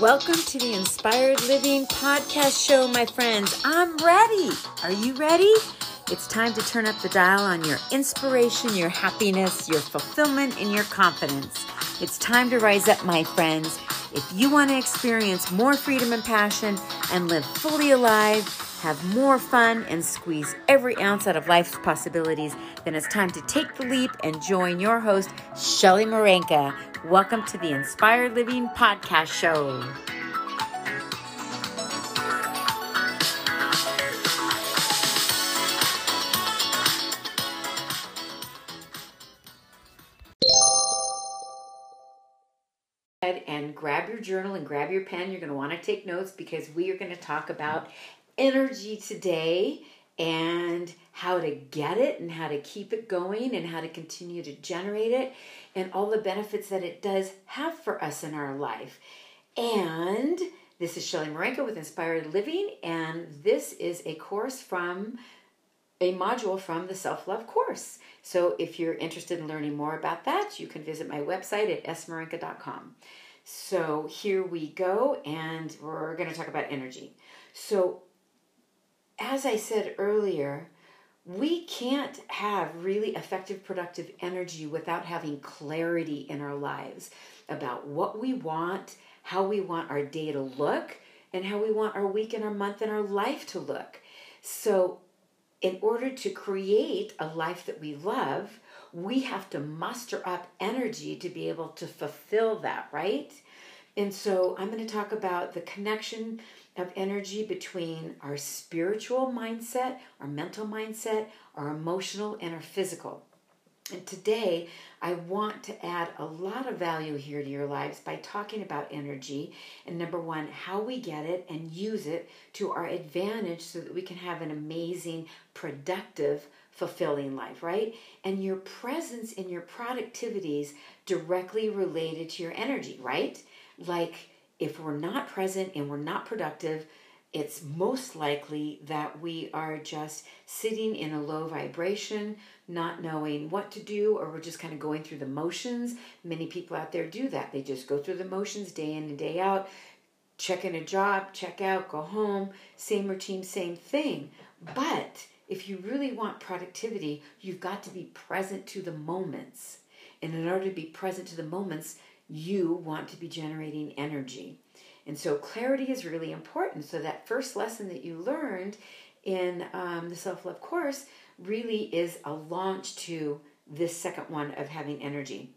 Welcome to the Inspired Living Podcast Show, my friends. I'm ready. Are you ready? It's time to turn up the dial on your inspiration, your happiness, your fulfillment, and your confidence. It's time to rise up, my friends. If you want to experience more freedom and passion and live fully alive, have more fun, and squeeze every ounce out of life's possibilities, then it's time to take the leap and join your host, Shelly Marenka. Welcome to the Inspired Living Podcast Show. And grab your journal and grab your pen. You're going to want to take notes because we are going to talk about energy today and how to get it and how to keep it going and how to continue to generate it and all the benefits that it does have for us in our life. And this is Shelly Marenka with Inspired Living, and this is a course from a module from the Self Love course. So if you're interested in learning more about that, you can visit my website at smarenka.com. So here we go, and we're going to talk about energy. So as I said earlier, we can't have really effective, productive energy without having clarity in our lives about what we want, how we want our day to look, and how we want our week and our month and our life to look. So, in order to create a life that we love, we have to muster up energy to be able to fulfill that, right? And so, I'm going to talk about the connection of energy between our spiritual mindset, our mental mindset, our emotional, and our physical. And today, I want to add a lot of value here to your lives by talking about energy and number one, how we get it and use it to our advantage so that we can have an amazing, productive, fulfilling life, right? And your presence in your productivities directly related to your energy, right? Like, if we're not present and we're not productive, it's most likely that we are just sitting in a low vibration, not knowing what to do, or we're just kind of going through the motions. Many people out there do that. They just go through the motions day in and day out, check in a job, check out, go home, same routine, same thing. But if you really want productivity, you've got to be present to the moments. And in order to be present to the moments, you want to be generating energy. And so clarity is really important. So that first lesson that you learned in um, the self love course really is a launch to this second one of having energy.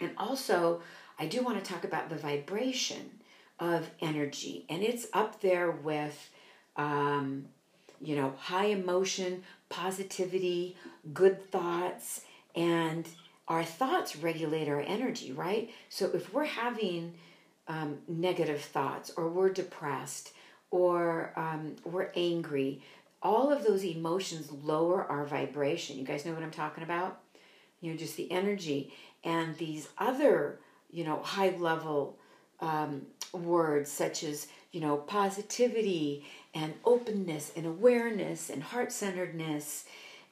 And also, I do want to talk about the vibration of energy, and it's up there with, um, you know, high emotion, positivity, good thoughts, and our thoughts regulate our energy, right? So if we're having um, negative thoughts or we're depressed or um, we're angry, all of those emotions lower our vibration. You guys know what I'm talking about? You know, just the energy and these other, you know, high level um, words such as, you know, positivity and openness and awareness and heart centeredness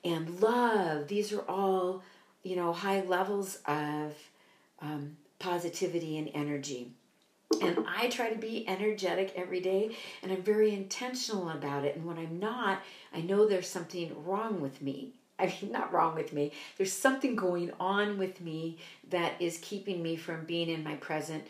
and love. These are all you know, high levels of um, positivity and energy. And I try to be energetic every day, and I'm very intentional about it. And when I'm not, I know there's something wrong with me. I mean, not wrong with me. There's something going on with me that is keeping me from being in my present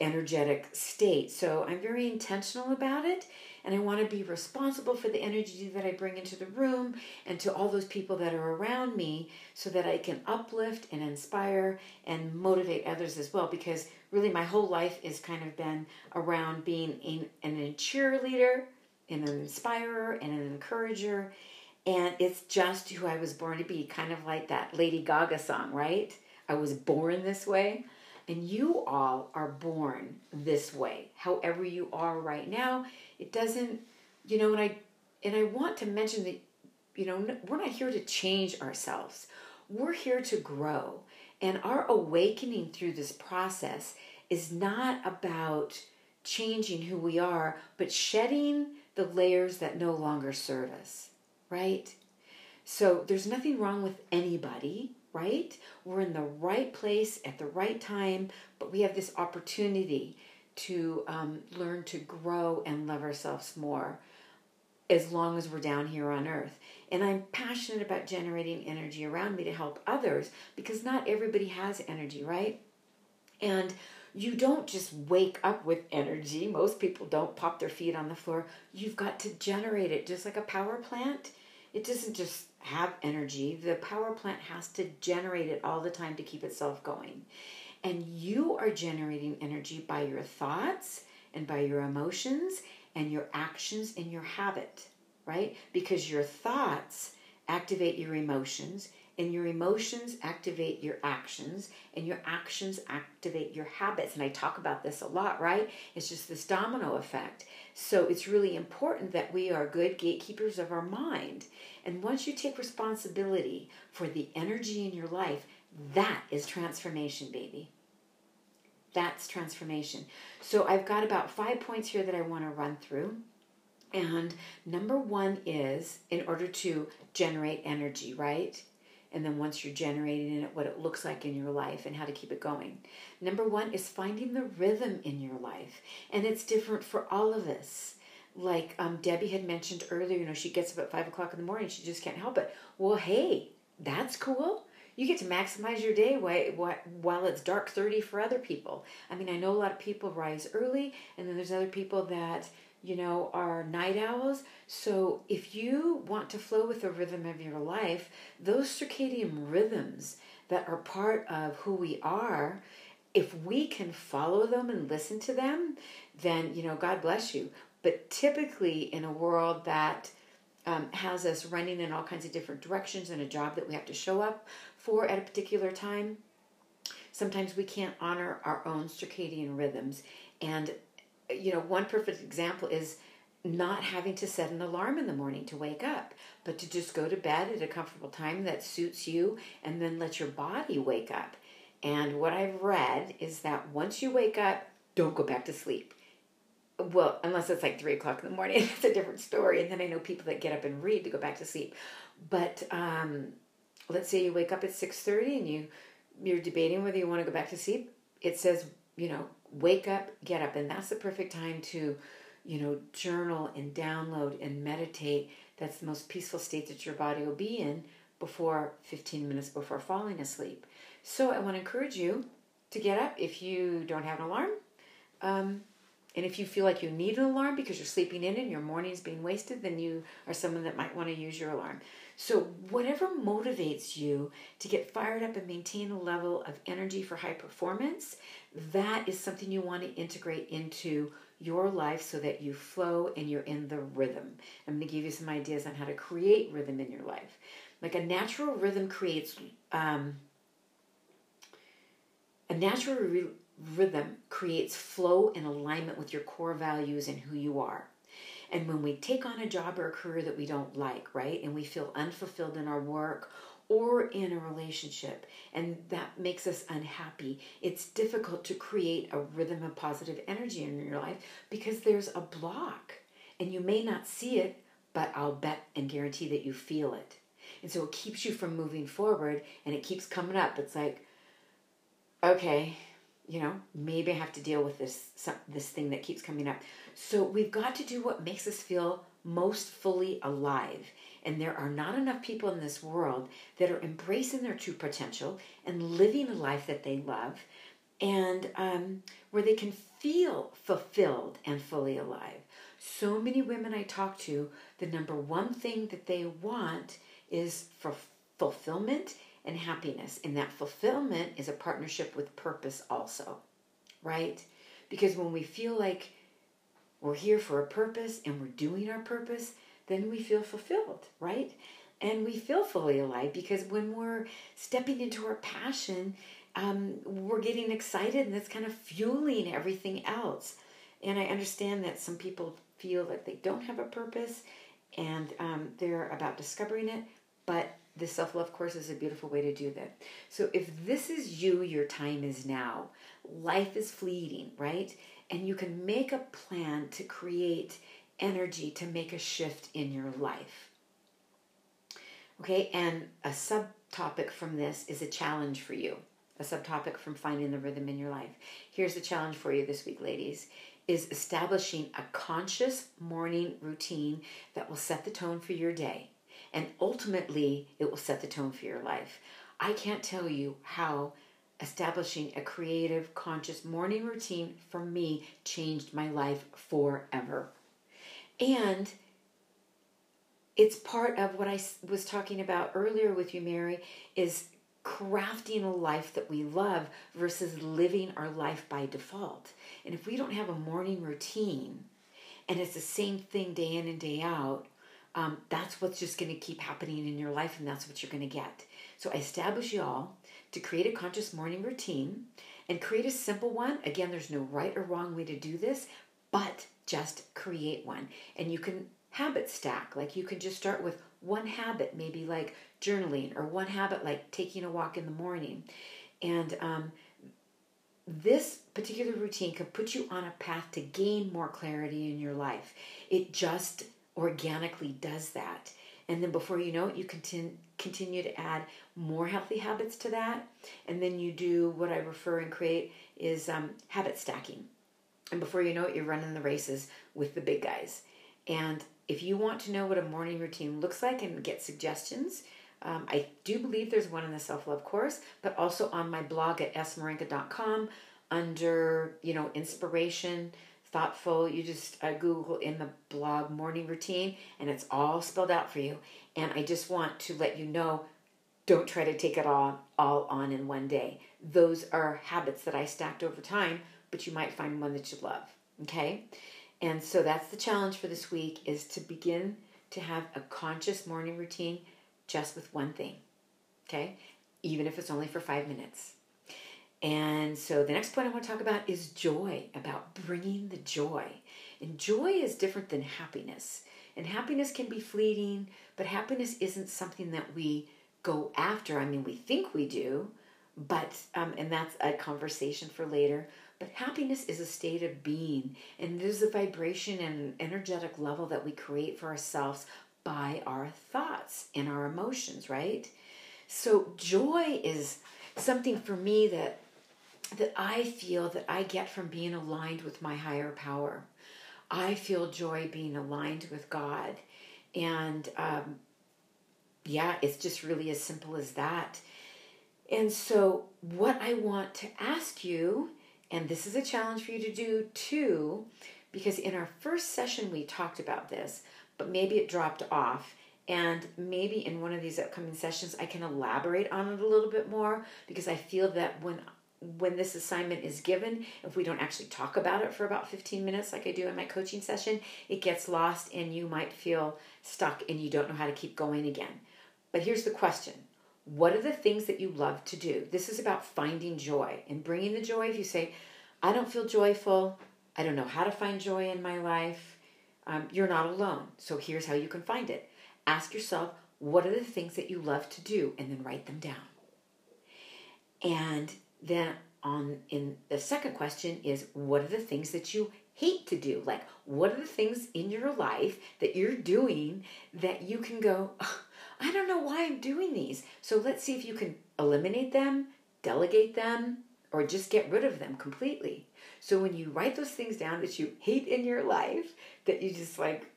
energetic state. So I'm very intentional about it and I want to be responsible for the energy that I bring into the room and to all those people that are around me so that I can uplift and inspire and motivate others as well because really my whole life has kind of been around being an, an cheerleader and an inspirer and an encourager and it's just who I was born to be kind of like that Lady Gaga song, right? I was born this way. And you all are born this way, however you are right now. It doesn't, you know, and I and I want to mention that, you know, we're not here to change ourselves. We're here to grow. And our awakening through this process is not about changing who we are, but shedding the layers that no longer serve us, right? So there's nothing wrong with anybody right? We're in the right place at the right time, but we have this opportunity to um, learn to grow and love ourselves more as long as we're down here on earth. And I'm passionate about generating energy around me to help others because not everybody has energy, right? And you don't just wake up with energy. Most people don't pop their feet on the floor. You've got to generate it just like a power plant. It doesn't just have energy, the power plant has to generate it all the time to keep itself going. And you are generating energy by your thoughts and by your emotions and your actions and your habit, right? Because your thoughts activate your emotions, and your emotions activate your actions, and your actions activate your habits. And I talk about this a lot, right? It's just this domino effect. So it's really important that we are good gatekeepers of our mind. And once you take responsibility for the energy in your life, that is transformation, baby. That's transformation. So I've got about five points here that I want to run through. And number one is in order to generate energy, right? And then once you're generating it, what it looks like in your life and how to keep it going. Number one is finding the rhythm in your life. And it's different for all of us. Like um, Debbie had mentioned earlier, you know, she gets up at five o'clock in the morning, she just can't help it. Well, hey, that's cool you get to maximize your day while it's dark 30 for other people. I mean, I know a lot of people rise early, and then there's other people that, you know, are night owls. So if you want to flow with the rhythm of your life, those circadian rhythms that are part of who we are, if we can follow them and listen to them, then, you know, God bless you. But typically, in a world that um, has us running in all kinds of different directions and a job that we have to show up for at a particular time, sometimes we can't honor our own circadian rhythms. And, you know, one perfect example is not having to set an alarm in the morning to wake up, but to just go to bed at a comfortable time that suits you and then let your body wake up. And what I've read is that once you wake up, don't go back to sleep well, unless it's like three o'clock in the morning, it's a different story. And then I know people that get up and read to go back to sleep. But um, let's say you wake up at six thirty and you you're debating whether you want to go back to sleep. It says you know wake up, get up, and that's the perfect time to you know journal and download and meditate. That's the most peaceful state that your body will be in before 15 minutes before falling asleep. So I want to encourage you to get up if you don't have an alarm. Um, and if you feel like you need an alarm because you're sleeping in and your morning's being wasted, then you are someone that might want to use your alarm. So, whatever motivates you to get fired up and maintain a level of energy for high performance, that is something you want to integrate into your life so that you flow and you're in the rhythm. I'm going to give you some ideas on how to create rhythm in your life. Like a natural rhythm creates um, a natural re- rhythm creates flow and alignment with your core values and who you are. And when we take on a job or a career that we don't like, right, and we feel unfulfilled in our work or in a relationship, and that makes us unhappy, it's difficult to create a rhythm of positive energy in your life because there's a block. And you may not see it, but I'll bet and guarantee that you feel it. And so it keeps you from moving forward and it keeps coming up. It's like, okay, you know maybe i have to deal with this this thing that keeps coming up. So we've got to do what makes us feel most fully alive. And there are not enough people in this world that are embracing their true potential and living a life that they love and um, where they can feel fulfilled and fully alive. So many women i talk to the number one thing that they want is for fulfillment and happiness. And that fulfillment is a partnership with purpose, also, right? Because when we feel like we're here for a purpose and we're doing our purpose, then we feel fulfilled, right? And we feel fully alive because when we're stepping into our passion, um, we're getting excited and that's kind of fueling everything else. And I understand that some people feel that they don't have a purpose and um, they're about discovering it, but the self love course is a beautiful way to do that. So, if this is you, your time is now. Life is fleeting, right? And you can make a plan to create energy to make a shift in your life. Okay, and a subtopic from this is a challenge for you. a subtopic from finding the rhythm in your life. Here's the challenge for you this week, ladies is establishing a conscious morning routine that will set the tone for your day. And ultimately, it will set the tone for your life. I can't tell you how establishing a creative, conscious morning routine for me changed my life forever. And it's part of what I was talking about earlier with you, Mary, is crafting a life that we love versus living our life by default. And if we don't have a morning routine and it's the same thing day in and day out, um, that's what's just going to keep happening in your life and that's what you're going to get. So I establish y'all to create a conscious morning routine and create a simple one. Again, there's no right or wrong way to do this, but just create one. And you can habit stack. Like you can just start with one habit, maybe like journaling, or one habit like taking a walk in the morning. And um, this particular routine can put you on a path to gain more clarity in your life. It just organically does that. And then before you know it, you continue, continue to add more healthy habits to that. And then you do what I refer and create is um, habit stacking. And before you know it, you're running the races with the big guys. And if you want to know what a morning routine looks like and get suggestions, um, I do believe there's one in the self love course, but also on my blog at smarenka.com under, you know, inspiration, thoughtful. You just uh, Google in the blog morning routine and it's all spelled out for you. And I just want to let you know don't try to take it all, all on in one day. Those are habits that I stacked over time, but you might find one that you love. Okay? And so that's the challenge for this week is to begin to have a conscious morning routine just with one thing. Okay? Even if it's only for 5 minutes. And so the next point I want to talk about is joy, about bringing the joy. And joy is different than happiness. And happiness can be fleeting, but happiness isn't something that we go after. I mean, we think we do, but, um, and that's a conversation for later. But happiness is a state of being, and it is a vibration and an energetic level that we create for ourselves by our thoughts and our emotions, right? So joy is something for me that that I feel that I get from being aligned with my higher power. I feel joy being aligned with God, and um, yeah, it's just really as simple as that. And so, what I want to ask you and this is a challenge for you to do too, because in our first session we talked about this, but maybe it dropped off. And maybe in one of these upcoming sessions, I can elaborate on it a little bit more because I feel that when when this assignment is given, if we don't actually talk about it for about 15 minutes, like I do in my coaching session, it gets lost and you might feel stuck and you don't know how to keep going again. But here's the question what are the things that you love to do? This is about finding joy and bringing the joy. If you say, I don't feel joyful, I don't know how to find joy in my life, um, you're not alone. So here's how you can find it. Ask yourself, what are the things that you love to do? And then write them down. And then on in the second question is what are the things that you hate to do? Like what are the things in your life that you're doing that you can go, I don't know why I'm doing these. So let's see if you can eliminate them, delegate them, or just get rid of them completely. So when you write those things down that you hate in your life, that you just like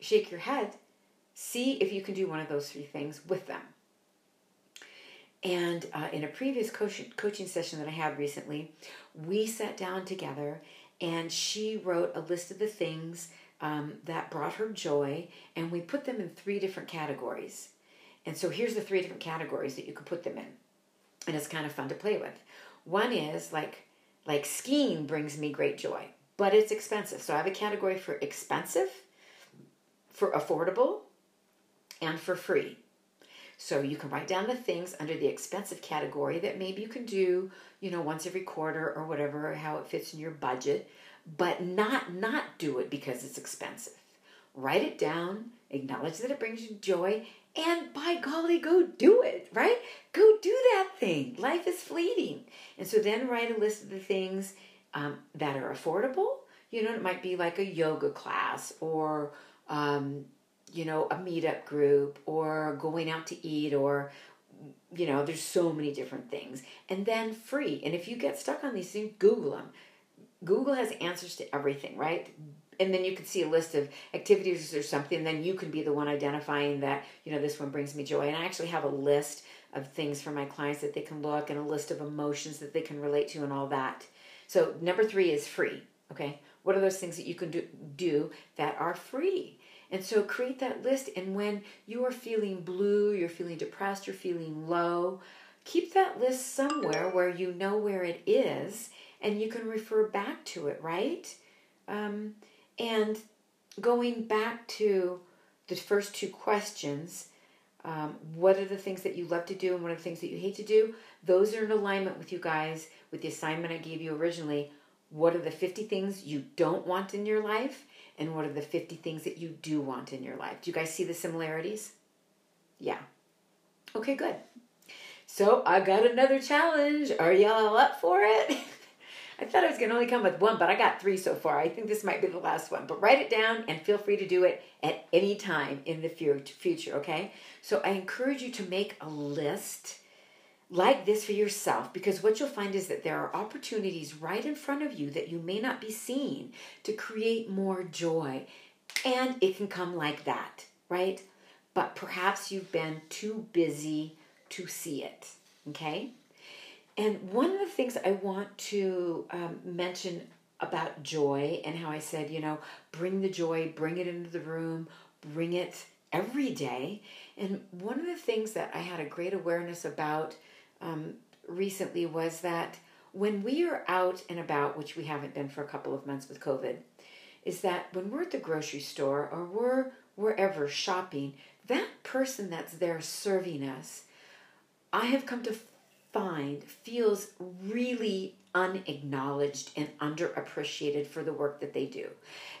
shake your head, see if you can do one of those three things with them. And uh, in a previous coach- coaching session that I had recently, we sat down together and she wrote a list of the things um, that brought her joy, and we put them in three different categories. And so here's the three different categories that you could put them in, and it's kind of fun to play with. One is like like skiing brings me great joy, but it's expensive. So I have a category for expensive, for affordable, and for free. So you can write down the things under the expensive category that maybe you can do, you know, once every quarter or whatever, how it fits in your budget but not not do it because it's expensive. Write it down, acknowledge that it brings you joy, and by golly, go do it, right? Go do that thing. Life is fleeting. And so then write a list of the things um, that are affordable. You know, it might be like a yoga class or, um, you know, a meetup group or going out to eat or you know, there's so many different things. And then free. And if you get stuck on these things, Google them. Google has answers to everything, right? And then you can see a list of activities or something. Then you can be the one identifying that, you know, this one brings me joy. And I actually have a list of things for my clients that they can look and a list of emotions that they can relate to and all that. So number three is free. Okay. What are those things that you can do, do that are free? And so create that list. And when you are feeling blue, you're feeling depressed, you're feeling low, keep that list somewhere where you know where it is and you can refer back to it, right? Um, and going back to the first two questions, um, what are the things that you love to do and what are the things that you hate to do? Those are in alignment with you guys with the assignment I gave you originally. What are the 50 things you don't want in your life? And what are the 50 things that you do want in your life? Do you guys see the similarities? Yeah. Okay, good. So I got another challenge. Are y'all up for it? I thought I was going to only come with one, but I got three so far. I think this might be the last one. But write it down and feel free to do it at any time in the future, okay? So I encourage you to make a list like this for yourself because what you'll find is that there are opportunities right in front of you that you may not be seeing to create more joy. And it can come like that, right? But perhaps you've been too busy to see it, okay? And one of the things I want to um, mention about joy and how I said, you know, bring the joy, bring it into the room, bring it every day. And one of the things that I had a great awareness about um, recently was that when we are out and about, which we haven't been for a couple of months with COVID, is that when we're at the grocery store or we're wherever shopping, that person that's there serving us, I have come to find feels really unacknowledged and underappreciated for the work that they do.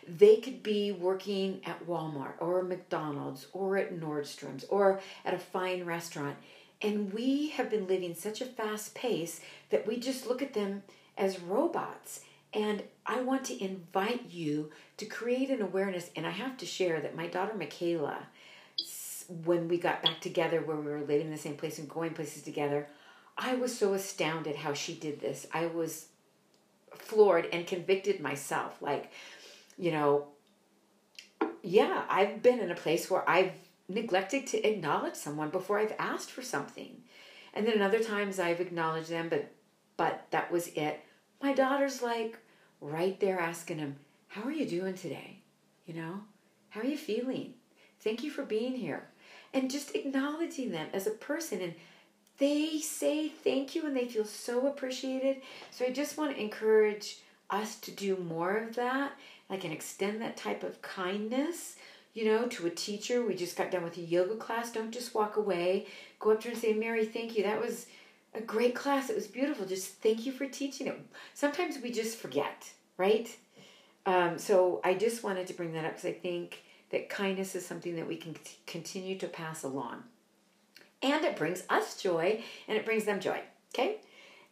They could be working at Walmart or McDonald's or at Nordstrom's or at a fine restaurant and we have been living such a fast pace that we just look at them as robots. And I want to invite you to create an awareness. And I have to share that my daughter Michaela, when we got back together, where we were living in the same place and going places together, I was so astounded how she did this. I was floored and convicted myself. Like, you know, yeah, I've been in a place where I've neglected to acknowledge someone before I've asked for something. And then other times I've acknowledged them, but but that was it. My daughter's like right there asking him, How are you doing today? You know? How are you feeling? Thank you for being here. And just acknowledging them as a person and they say thank you and they feel so appreciated. So I just want to encourage us to do more of that, like and extend that type of kindness you know, to a teacher. We just got done with a yoga class. Don't just walk away. Go up to her and say, Mary, thank you. That was a great class. It was beautiful. Just thank you for teaching it. Sometimes we just forget, right? Um, so I just wanted to bring that up because I think that kindness is something that we can continue to pass along. And it brings us joy and it brings them joy. Okay?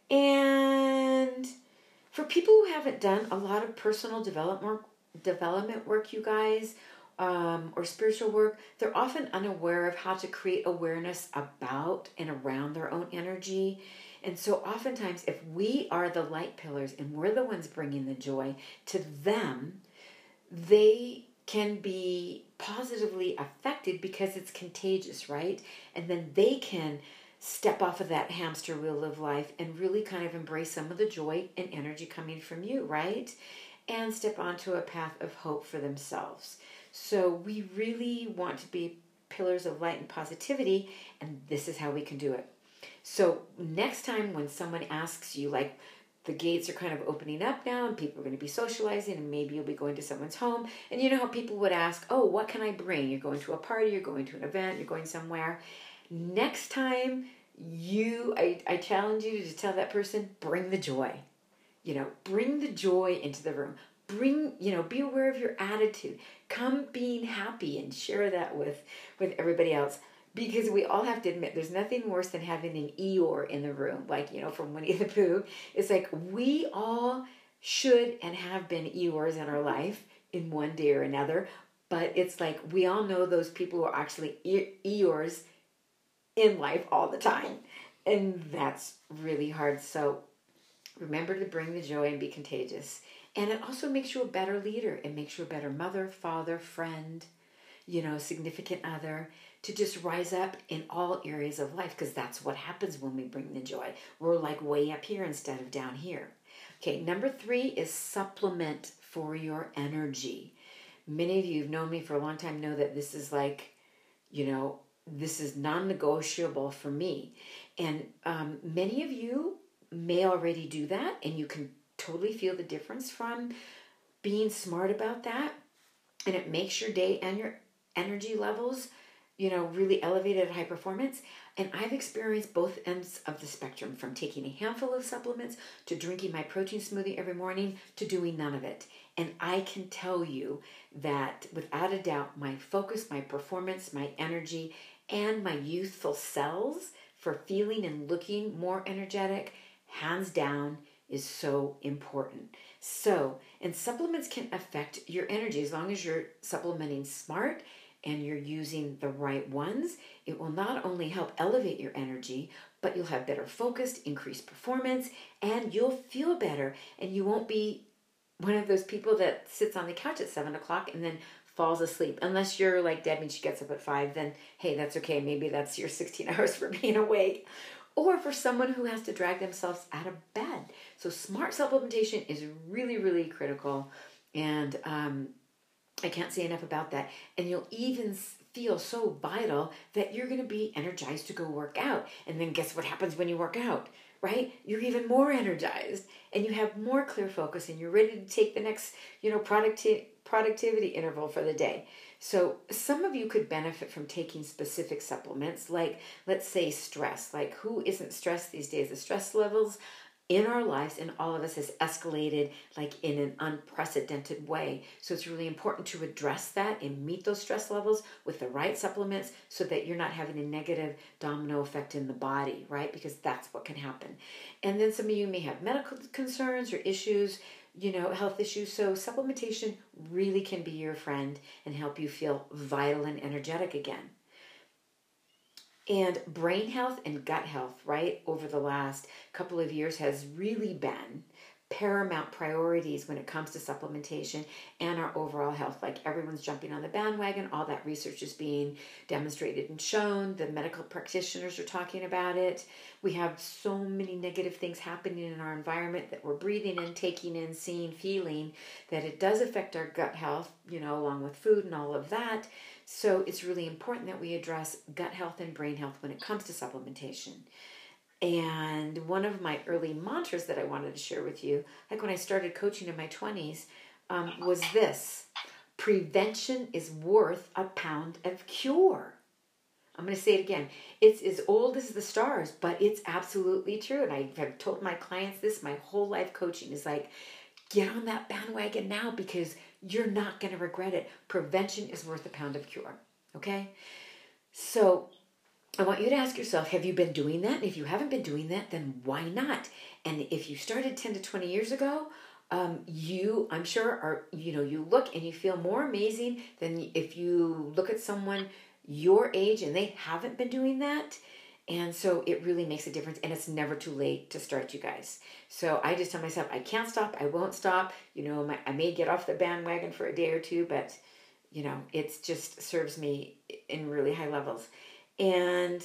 And for people who haven't done a lot of personal development development work, you guys, um, or spiritual work, they're often unaware of how to create awareness about and around their own energy. And so, oftentimes, if we are the light pillars and we're the ones bringing the joy to them, they can be positively affected because it's contagious, right? And then they can step off of that hamster wheel of life and really kind of embrace some of the joy and energy coming from you, right? And step onto a path of hope for themselves. So we really want to be pillars of light and positivity, and this is how we can do it. So next time when someone asks you, like, the gates are kind of opening up now and people are going to be socializing and maybe you'll be going to someone's home and you know how people would ask oh what can i bring? You're going to a party you're going to an event you're going somewhere. Next time you i, I challenge you to tell that person bring the joy. You know bring the joy into the room bring you know be aware of your attitude come being happy and share that with with everybody else because we all have to admit there's nothing worse than having an Eeyore in the room, like you know from Winnie the Pooh. It's like we all should and have been Eeyores in our life in one day or another, but it's like we all know those people who are actually Eeyores in life all the time. And that's really hard. So remember to bring the joy and be contagious. And it also makes you a better leader. It makes you a better mother, father, friend, you know, significant other to just rise up in all areas of life because that's what happens when we bring the joy. We're like way up here instead of down here. Okay, number three is supplement for your energy. Many of you who've known me for a long time know that this is like, you know, this is non negotiable for me. And um, many of you may already do that, and you can totally feel the difference from being smart about that. And it makes your day and your energy levels, you know, really elevated at high performance. And I've experienced both ends of the spectrum from taking a handful of supplements to drinking my protein smoothie every morning to doing none of it. And I can tell you that without a doubt, my focus, my performance, my energy, and my youthful cells for feeling and looking more energetic, hands down, is so important. So, and supplements can affect your energy as long as you're supplementing smart and you're using the right ones, it will not only help elevate your energy, but you'll have better focus, increased performance, and you'll feel better. And you won't be one of those people that sits on the couch at seven o'clock and then falls asleep. Unless you're like Debbie and she gets up at five, then hey, that's okay. Maybe that's your 16 hours for being awake. Or for someone who has to drag themselves out of bed. So, smart supplementation is really, really critical. And um, I can't say enough about that. And you'll even feel so vital that you're going to be energized to go work out. And then guess what happens when you work out? Right? You're even more energized and you have more clear focus and you're ready to take the next, you know, producti- productivity interval for the day. So, some of you could benefit from taking specific supplements, like let's say stress. Like, who isn't stressed these days? The stress levels in our lives and all of us has escalated like in an unprecedented way. So it's really important to address that and meet those stress levels with the right supplements so that you're not having a negative domino effect in the body, right? Because that's what can happen. And then some of you may have medical concerns or issues, you know, health issues. So supplementation really can be your friend and help you feel vital and energetic again and brain health and gut health, right, over the last couple of years has really been paramount priorities when it comes to supplementation and our overall health. Like everyone's jumping on the bandwagon, all that research is being demonstrated and shown. The medical practitioners are talking about it. We have so many negative things happening in our environment that we're breathing in, taking in, seeing, feeling that it does affect our gut health, you know, along with food and all of that. So it's really important that we address gut health and brain health when it comes to supplementation. And one of my early mantras that I wanted to share with you, like when I started coaching in my 20s, um, was this prevention is worth a pound of cure. I'm going to say it again. It's as old as the stars, but it's absolutely true. And I have told my clients this my whole life coaching is like, get on that bandwagon now because you're not going to regret it. Prevention is worth a pound of cure. Okay? So I want you to ask yourself have you been doing that? And if you haven't been doing that, then why not? And if you started 10 to 20 years ago, um, you, I'm sure, are, you know, you look and you feel more amazing than if you look at someone your age and they haven't been doing that. And so it really makes a difference, and it's never too late to start, you guys. So I just tell myself, I can't stop, I won't stop. You know, my, I may get off the bandwagon for a day or two, but, you know, it just serves me in really high levels. And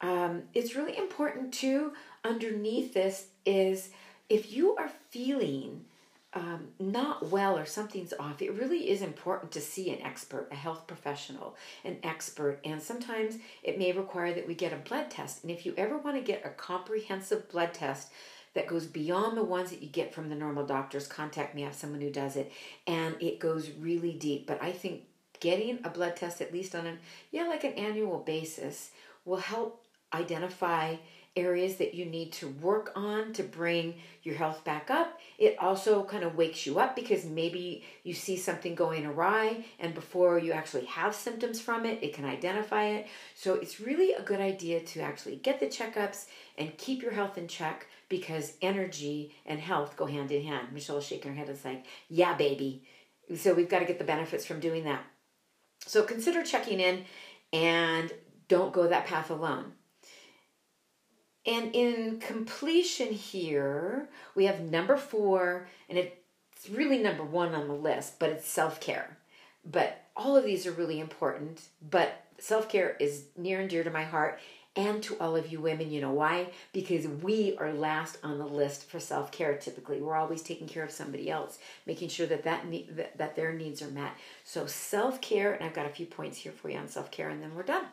um, it's really important too, underneath this, is if you are feeling um, not well or something's off, it really is important to see an expert, a health professional, an expert. And sometimes it may require that we get a blood test. And if you ever want to get a comprehensive blood test that goes beyond the ones that you get from the normal doctors, contact me. I have someone who does it. And it goes really deep. But I think getting a blood test, at least on a, yeah, like an annual basis, will help identify areas that you need to work on to bring your health back up. It also kind of wakes you up because maybe you see something going awry, and before you actually have symptoms from it, it can identify it. So it's really a good idea to actually get the checkups and keep your health in check because energy and health go hand in hand. Michelle's shaking her head and saying, Yeah, baby. So we've got to get the benefits from doing that. So consider checking in and don't go that path alone And in completion here, we have number four, and it's really number one on the list, but it's self care. But all of these are really important, but self care is near and dear to my heart and to all of you women. You know why? Because we are last on the list for self care. Typically, we're always taking care of somebody else, making sure that that, that, that their needs are met. So self care, and I've got a few points here for you on self care, and then we're done.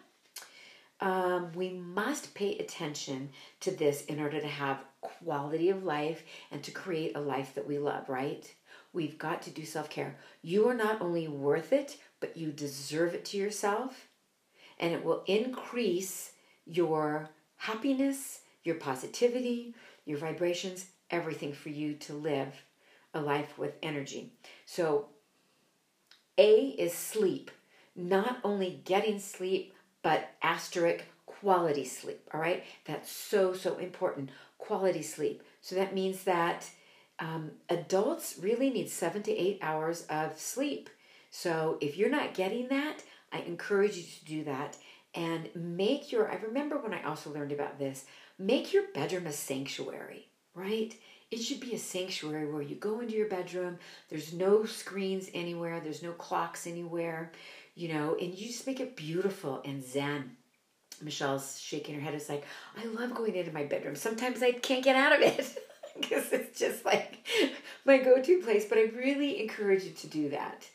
Um, we must pay attention to this in order to have quality of life and to create a life that we love. Right? We've got to do self care. You are not only worth it, but you deserve it to yourself, and it will increase your happiness, your positivity, your vibrations, everything for you to live a life with energy. So, A is sleep. Not only getting sleep, but asterisk quality sleep. All right, that's so, so important. Quality sleep. So, that means that um, adults really need seven to eight hours of sleep. So, if you're not getting that, I encourage you to do that and make your, I remember when I also learned about this, make your bedroom a sanctuary, right? It should be a sanctuary where you go into your bedroom, there's no screens anywhere, there's no clocks anywhere, you know, and you just make it beautiful and zen. Michelle's shaking her head. It's like, I love going into my bedroom. Sometimes I can't get out of it because it's just like my go to place, but I really encourage you to do that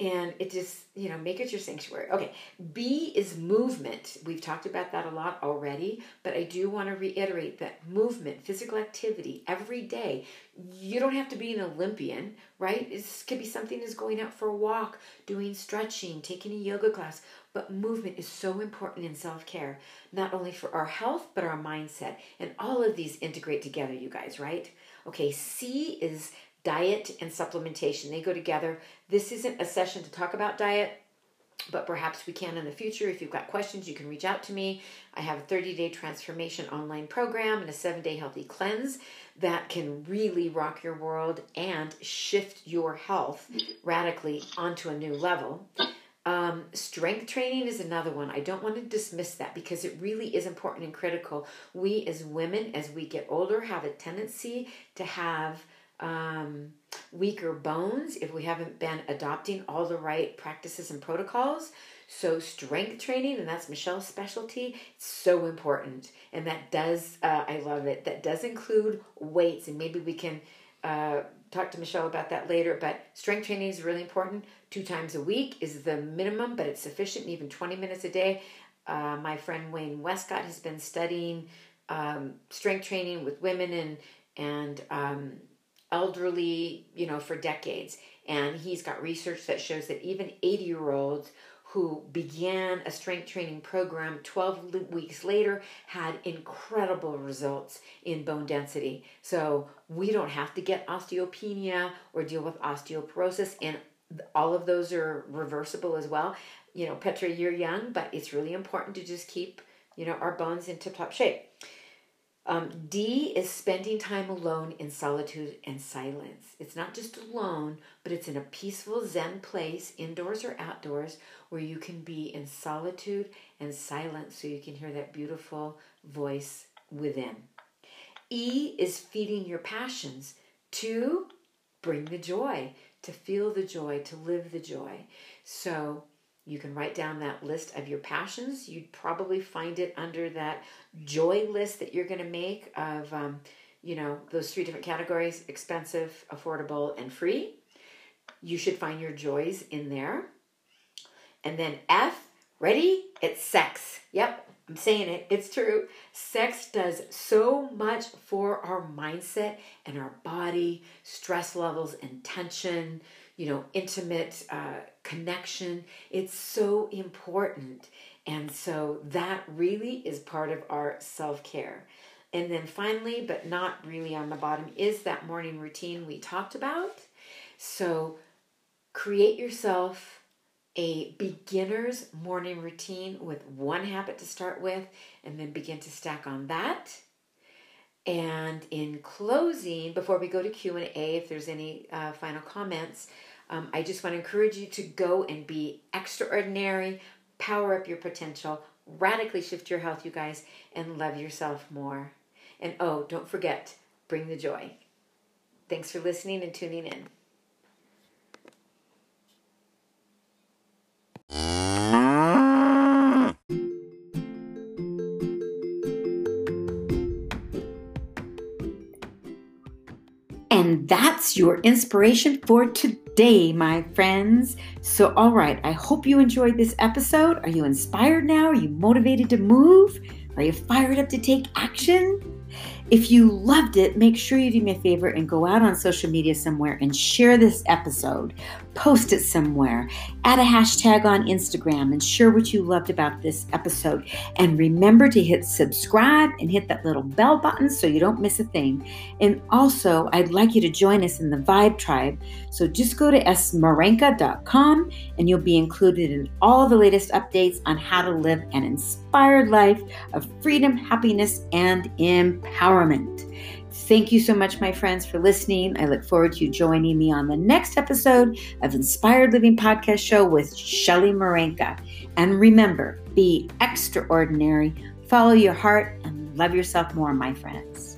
and it just you know make it your sanctuary. Okay b is movement. We've talked about that a lot already but i do want to reiterate that movement physical activity every day. You don't have to be an olympian right? It could be something as going out for a walk doing stretching taking a yoga class but movement is so important in self-care not only for our health but our mindset and all of these integrate together you guys right? Okay c is diet and supplementation. They go together. This isn't a session to talk about diet, but perhaps we can in the future. If you've got questions, you can reach out to me. I have a 30 day transformation online program and a seven day healthy cleanse that can really rock your world and shift your health radically onto a new level. Um, strength training is another one. I don't want to dismiss that because it really is important and critical. We as women, as we get older, have a tendency to have um, weaker bones if we haven't been adopting all the right practices and protocols. So, strength training, and that's Michelle's specialty, it's so important. And that does, uh, I love it, that does include weights. And maybe we can uh, talk to Michelle about that later. But strength training is really important. Two times a week is the minimum, but it's sufficient, even 20 minutes a day. Uh, my friend Wayne Westcott has been studying um, strength training with women and and um, elderly, you know, for decades. And he's got research that shows that even 80 year olds who began a strength training program 12 weeks later had incredible results in bone density. So we don't have to get osteopenia or deal with osteoporosis, and all of those are reversible as well. You know, Petra, you're young, but it's really important to just keep, you know, our bones in tip top shape. Um, D is spending time alone in solitude and silence. It's not just alone, but it's in a peaceful Zen place, indoors or outdoors, where you can be in solitude and silence so you can hear that beautiful voice within. E is feeding your passions. To bring the joy, to feel the joy, to live the joy. So you can write down that list of your passions. You'd probably find it under that joy list that you're going to make of, um, you know, those three different categories expensive, affordable, and free. You should find your joys in there. And then F, ready? It's sex. Yep, I'm saying it. It's true. Sex does so much for our mindset and our body, stress levels and tension, you know, intimate uh, connection. It's so important. And so that really is part of our self care. And then finally, but not really on the bottom, is that morning routine we talked about. So create yourself a beginner's morning routine with one habit to start with, and then begin to stack on that. And in closing, before we go to Q and A, if there's any uh, final comments, um, I just want to encourage you to go and be extraordinary, power up your potential, radically shift your health, you guys, and love yourself more. And oh, don't forget, bring the joy. Thanks for listening and tuning in. And that's your inspiration for today, my friends. So, all right, I hope you enjoyed this episode. Are you inspired now? Are you motivated to move? Are you fired up to take action? If you loved it, make sure you do me a favor and go out on social media somewhere and share this episode. Post it somewhere. Add a hashtag on Instagram and share what you loved about this episode. And remember to hit subscribe and hit that little bell button so you don't miss a thing. And also, I'd like you to join us in the Vibe Tribe. So just go to smarenka.com and you'll be included in all the latest updates on how to live an inspired life of freedom, happiness, and empowerment. Thank you so much, my friends, for listening. I look forward to you joining me on the next episode of Inspired Living Podcast Show with Shelly Marenka. And remember, be extraordinary, follow your heart, and love yourself more, my friends.